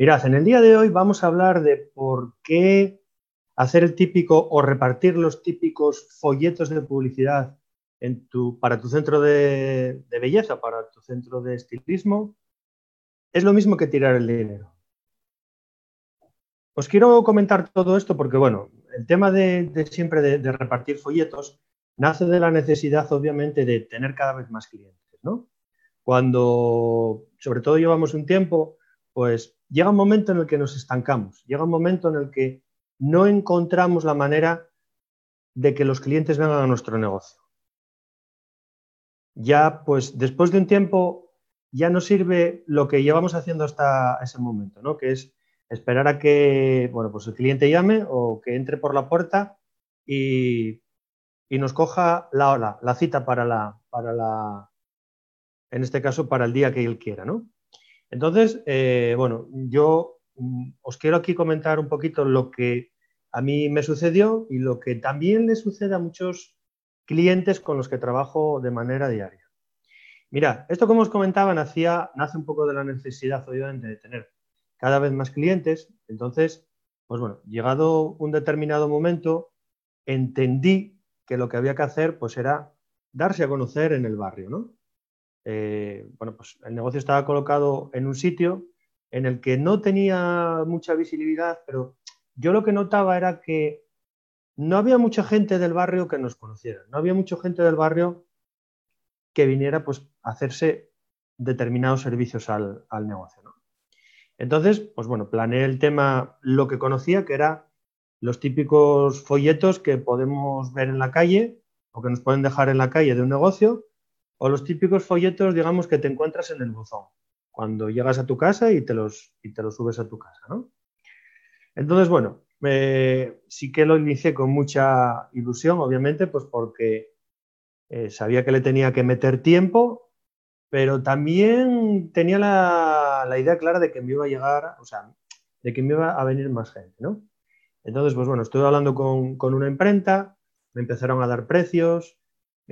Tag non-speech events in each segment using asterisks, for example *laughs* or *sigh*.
Mirad, en el día de hoy vamos a hablar de por qué hacer el típico o repartir los típicos folletos de publicidad para tu centro de, belleza, para tu centro de estilismo, es lo mismo que tirar el dinero. Os quiero comentar todo esto porque, bueno, el tema de, siempre de, repartir folletos nace de la necesidad, obviamente, de tener cada vez más clientes, ¿no? Cuando, sobre todo, llevamos un tiempo, pues llega un momento en el que nos estancamos, llega un momento en el que no encontramos la manera de que los clientes vengan a nuestro negocio. Ya, pues después de un tiempo, ya no sirve lo que llevamos haciendo hasta ese momento, ¿no? Que es esperar a que, bueno, pues el cliente llame o que entre por la puerta y, nos coja la hora, la cita para la, para la, en este caso, para el día que él quiera, ¿no? Entonces, eh, bueno, yo mm, os quiero aquí comentar un poquito lo que a mí me sucedió y lo que también le sucede a muchos clientes con los que trabajo de manera diaria. Mira, esto como os comentaba nace un poco de la necesidad, obviamente, de tener cada vez más clientes. Entonces, pues bueno, llegado un determinado momento, entendí que lo que había que hacer pues era darse a conocer en el barrio, ¿no? Eh, bueno, pues el negocio estaba colocado en un sitio en el que no tenía mucha visibilidad, pero yo lo que notaba era que no había mucha gente del barrio que nos conociera, no había mucha gente del barrio que viniera pues, a hacerse determinados servicios al, negocio. Entonces, pues bueno, planeé el tema, lo que conocía, que era los típicos folletos que podemos ver en la calle o que nos pueden dejar en la calle de un negocio, o los típicos folletos, digamos, que te encuentras en el buzón, cuando llegas a tu casa y te los, y te los subes a tu casa, ¿no? Entonces, bueno, sí que lo inicié con mucha ilusión, obviamente, pues porque eh, sabía que le tenía que meter tiempo, pero también tenía la, idea clara de que me iba a llegar, o sea, de que me iba a venir más gente, ¿no? Entonces, pues bueno, estuve hablando con, con una imprenta, me empezaron a dar precios,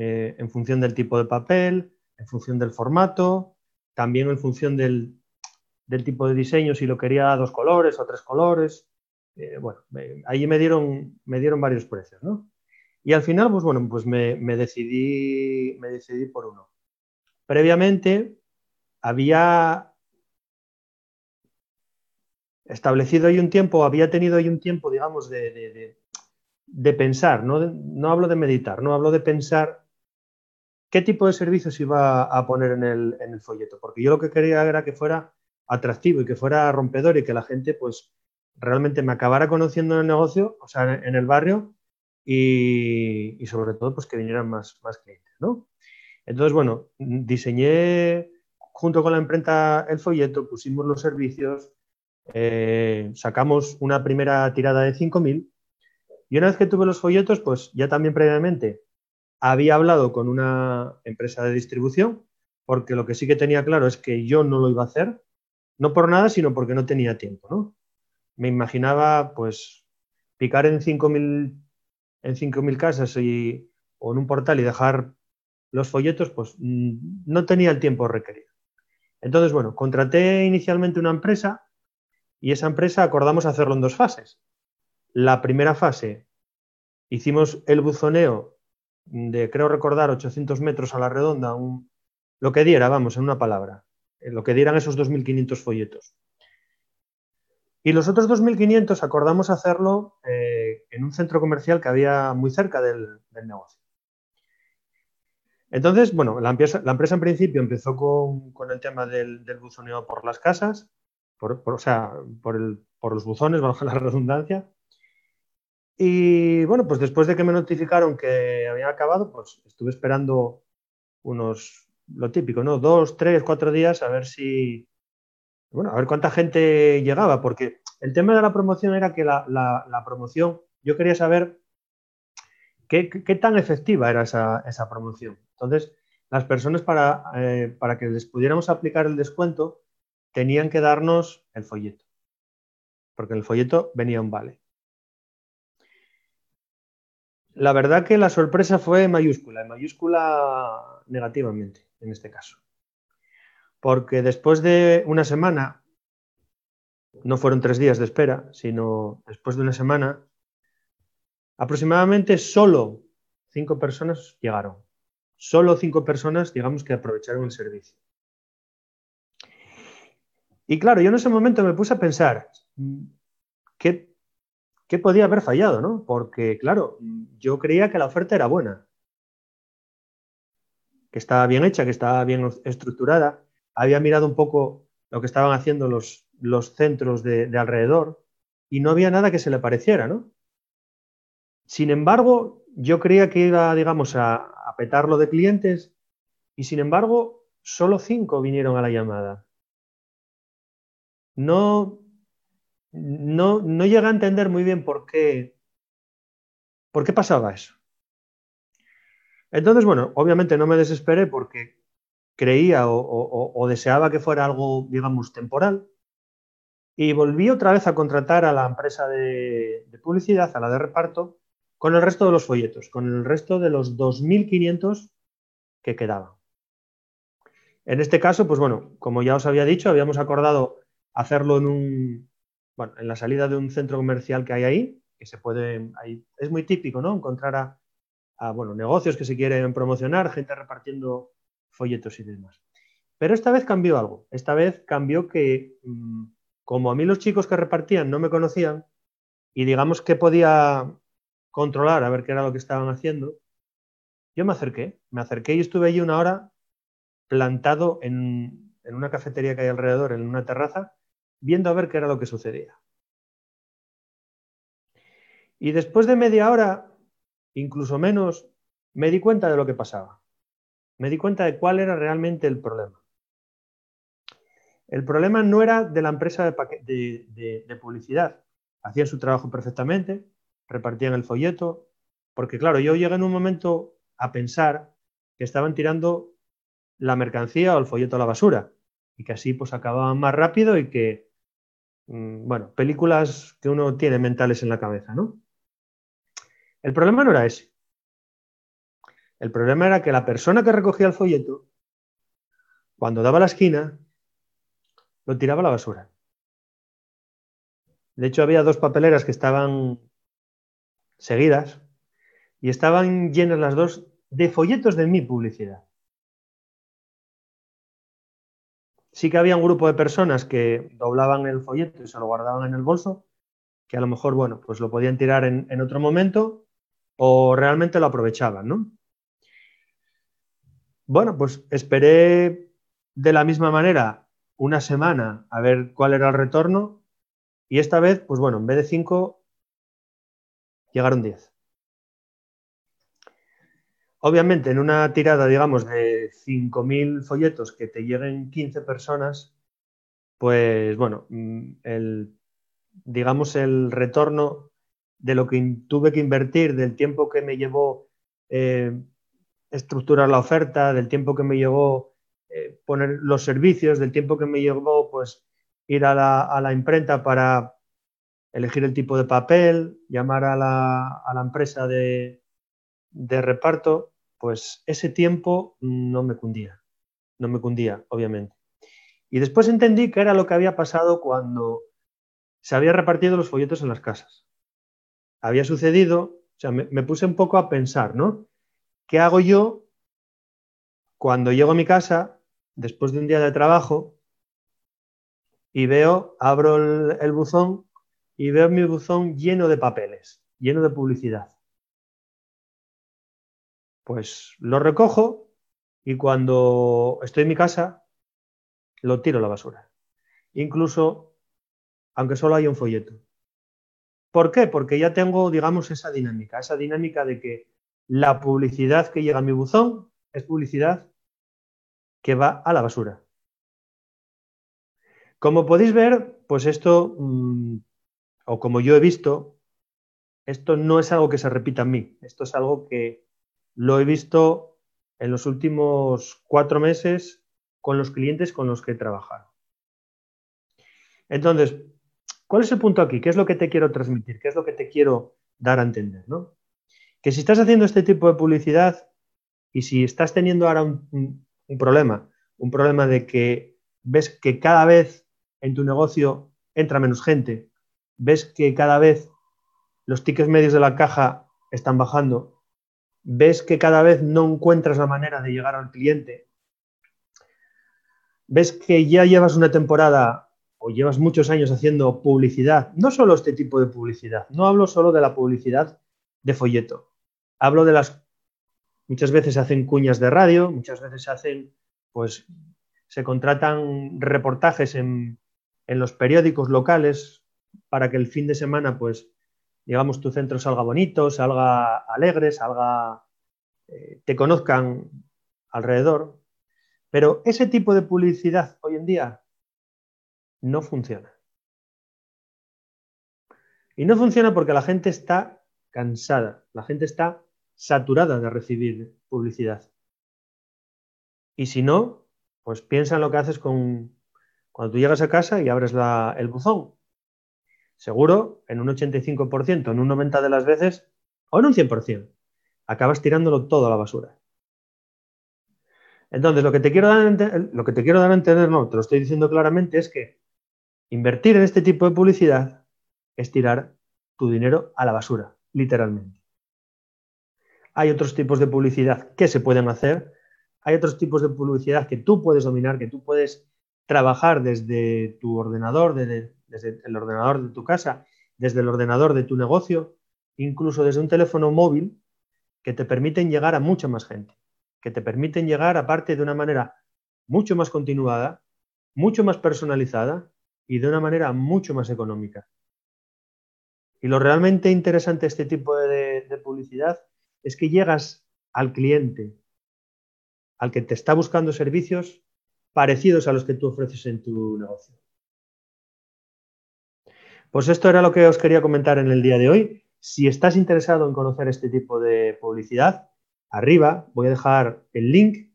eh, en función del tipo de papel, en función del formato, también en función del, tipo de diseño, si lo quería a dos colores o tres colores. Eh, bueno, ahí me dieron, me dieron varios precios, ¿no? Y al final, pues bueno, pues me, decidí, me decidí por uno. Previamente había establecido ahí un tiempo, había tenido ahí un tiempo, digamos, de, pensar, ¿no? no hablo de meditar, no hablo de pensar qué tipo de servicios iba a poner en el, folleto, porque yo lo que quería era que fuera atractivo y que fuera rompedor y que la gente pues realmente me acabara conociendo en el negocio, o sea, en el barrio y, sobre todo pues que vinieran más, más clientes, ¿no? Entonces, bueno, diseñé junto con la imprenta el folleto, pusimos los servicios, eh, sacamos una primera tirada de 5.000 y una vez que tuve los folletos, pues ya también previamente había hablado con una empresa de distribución, porque lo que sí que tenía claro es que yo no lo iba a hacer, no por nada, sino porque no tenía tiempo, ¿no? Me imaginaba, pues, picar en 5.000 en casas y, o en un portal y dejar los folletos, pues mm, no tenía el tiempo requerido. Entonces, bueno, contraté inicialmente una empresa y esa empresa acordamos hacerlo en dos fases. La primera fase hicimos el buzoneo de, creo recordar, 800 metros a la redonda, lo que diera, vamos, en una palabra, eh, lo que dieran esos 2.500 folletos. Y los otros 2.500 acordamos hacerlo eh, en un centro comercial que había muy cerca del, negocio. Entonces, bueno, la empresa, en principio empezó con, el tema del, buzoneo por las casas, por, o sea, por, por los buzones, *laughs* bajo la redundancia, y bueno, pues después de que me notificaron que había acabado, pues estuve esperando unos, lo típico, ¿no? Dos, tres, cuatro días a ver si, bueno, a ver cuánta gente llegaba, porque el tema de la promoción era que la, promoción, yo quería saber qué, tan efectiva era esa, promoción. Entonces, las personas para, eh, para que les pudiéramos aplicar el descuento tenían que darnos el folleto, porque el folleto venía un vale. La verdad que la sorpresa fue mayúscula, mayúscula negativamente en este caso. Porque después de una semana, no fueron tres días de espera, sino después de una semana, aproximadamente solo cinco personas llegaron. Solo cinco personas, digamos, que aprovecharon el servicio. Y claro, yo en ese momento me puse a pensar, ¿qué, qué podía haber fallado? ¿no? Porque, claro, yo creía que la oferta era buena, que estaba bien hecha, que estaba bien estructurada. Había mirado un poco lo que estaban haciendo los, centros de, alrededor y no había nada que se le pareciera, ¿no? Sin embargo, yo creía que iba, digamos, a, a petarlo de clientes y sin embargo, solo cinco vinieron a la llamada. No, no, no llega a entender muy bien por qué, por qué pasaba eso. Entonces, bueno, obviamente no me desesperé porque creía o, deseaba que fuera algo, digamos, temporal. Y volví otra vez a contratar a la empresa de, publicidad, a la de reparto, con el resto de los folletos, con el resto de los 2.500 que quedaban. En este caso, pues bueno, como ya os había dicho, habíamos acordado hacerlo en un, bueno, en la salida de un centro comercial que hay ahí, que se puede, es muy típico, ¿no? Encontrar a, a bueno, negocios que se quieren promocionar, gente repartiendo folletos y demás. Pero esta vez cambió algo. Esta vez cambió que, mm, como a mí los chicos que repartían no me conocían y digamos que podía controlar a ver qué era lo que estaban haciendo, yo me acerqué. Me acerqué y estuve allí una hora plantado en, en una cafetería que hay alrededor, en una terraza, viendo a ver qué era lo que sucedía. Y después de media hora incluso menos, me di cuenta de lo que pasaba. Me di cuenta de cuál era realmente el problema. El problema no era de la empresa de, publicidad. Hacían su trabajo perfectamente, repartían el folleto, porque claro, yo llegué en un momento a pensar que estaban tirando la mercancía o el folleto a la basura y que así pues acababan más rápido y que, bueno, películas que uno tiene mentales en la cabeza, ¿no? El problema no era ese. El problema era que la persona que recogía el folleto, cuando daba la esquina, lo tiraba a la basura. De hecho, había dos papeleras que estaban seguidas y estaban llenas las dos de folletos de mi publicidad. Sí que había un grupo de personas que doblaban el folleto y se lo guardaban en el bolso, que a lo mejor, bueno, pues lo podían tirar en, en otro momento o realmente lo aprovechaban, ¿no? Bueno, pues esperé de la misma manera una semana a ver cuál era el retorno y esta vez, pues bueno, en vez de cinco, llegaron diez. Obviamente, en una tirada, digamos, de 5.000 folletos que te lleguen 15 personas, pues bueno, mm, el, digamos, el retorno de lo que tuve que invertir, del tiempo que me llevó eh, estructurar la oferta, del tiempo que me llevó eh, poner los servicios, del tiempo que me llevó pues, ir a la, imprenta para elegir el tipo de papel, llamar a la, empresa de, de, reparto, pues ese tiempo no me cundía, no me cundía, obviamente. Y después entendí que era lo que había pasado cuando se había repartido los folletos en las casas había sucedido, o sea, me, puse un poco a pensar, ¿no? ¿Qué hago yo cuando llego a mi casa, después de un día de trabajo, y veo, abro el, buzón y veo mi buzón lleno de papeles, lleno de publicidad? Pues lo recojo y cuando estoy en mi casa, lo tiro a la basura. Incluso, aunque solo haya un folleto. ¿Por qué? Porque ya tengo, digamos, esa dinámica, esa dinámica de que la publicidad que llega a mi buzón es publicidad que va a la basura. Como podéis ver, pues esto, mm, o como yo he visto, esto no es algo que se repita en mí, esto es algo que lo he visto en los últimos cuatro meses con los clientes con los que he trabajado. Entonces, ¿Cuál es el punto aquí? ¿Qué es lo que te quiero transmitir? ¿Qué es lo que te quiero dar a entender? ¿no? Que si estás haciendo este tipo de publicidad y si estás teniendo ahora un, problema, un problema de que ves que cada vez en tu negocio entra menos gente, ves que cada vez los tickets medios de la caja están bajando, ves que cada vez no encuentras la manera de llegar al cliente, ves que ya llevas una temporada o llevas muchos años haciendo publicidad, no solo este tipo de publicidad, no hablo solo de la publicidad de folleto, hablo de las, muchas veces se hacen cuñas de radio, muchas veces se hacen, pues, se contratan reportajes en, en los periódicos locales para que el fin de semana, pues, digamos, tu centro salga bonito, salga alegre, salga, eh, te conozcan alrededor. Pero ese tipo de publicidad hoy en día no funciona. Y no funciona porque la gente está cansada, la gente está saturada de recibir publicidad. Y si no, pues piensa en lo que haces con cuando tú llegas a casa y abres el buzón seguro en un 85%, en un 90% de las veces, o en un 100%, acabas tirándolo todo a la basura. Entonces, lo que te quiero dar lo que te quiero dar a entender, no, te lo estoy diciendo claramente, es que invertir en este tipo de publicidad es tirar tu dinero a la basura, literalmente. Hay otros tipos de publicidad que se pueden hacer, hay otros tipos de publicidad que tú puedes dominar, que tú puedes trabajar desde tu ordenador, desde, desde el ordenador de tu casa, desde el ordenador de tu negocio, incluso desde un teléfono móvil, que te permiten llegar a mucha más gente, que te permiten llegar aparte de una manera mucho más continuada, mucho más personalizada y de una manera mucho más económica. Y lo realmente interesante de este tipo de, de publicidad es que llegas al cliente, al que te está buscando servicios parecidos a los que tú ofreces en tu negocio. Pues esto era lo que os quería comentar en el día de hoy. Si estás interesado en conocer este tipo de publicidad, arriba voy a dejar el link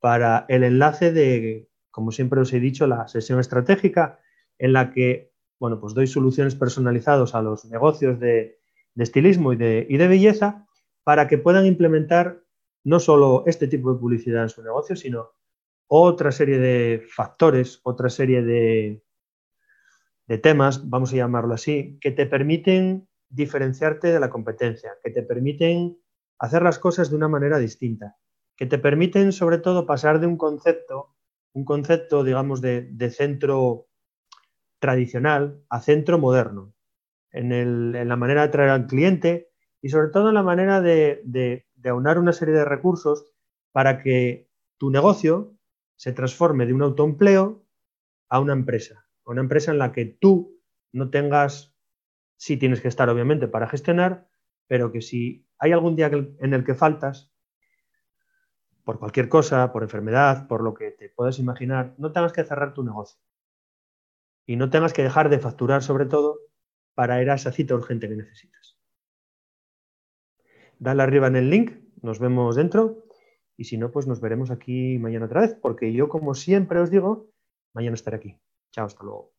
para el enlace de, como siempre os he dicho, la sesión estratégica en la que, bueno, pues doy soluciones personalizadas a los negocios de, estilismo y de, y de belleza para que puedan implementar no solo este tipo de publicidad en su negocio, sino otra serie de factores, otra serie de, de temas, vamos a llamarlo así, que te permiten diferenciarte de la competencia, que te permiten hacer las cosas de una manera distinta, que te permiten sobre todo pasar de un concepto, un concepto, digamos, de, centro tradicional a centro moderno, en, la manera de atraer al cliente y sobre todo en la manera de, de aunar una serie de recursos para que tu negocio se transforme de un autoempleo a una empresa una empresa en la que tú no tengas, sí tienes que estar obviamente para gestionar, pero que si hay algún día en el que faltas, por cualquier cosa, por enfermedad, por lo que te puedas imaginar, no tengas que cerrar tu negocio. Y no tengas que dejar de facturar sobre todo para ir a esa cita urgente que necesitas. Dale arriba en el link, nos vemos dentro y si no, pues nos veremos aquí mañana otra vez, porque yo como siempre os digo, mañana estaré aquí. Chao, hasta luego.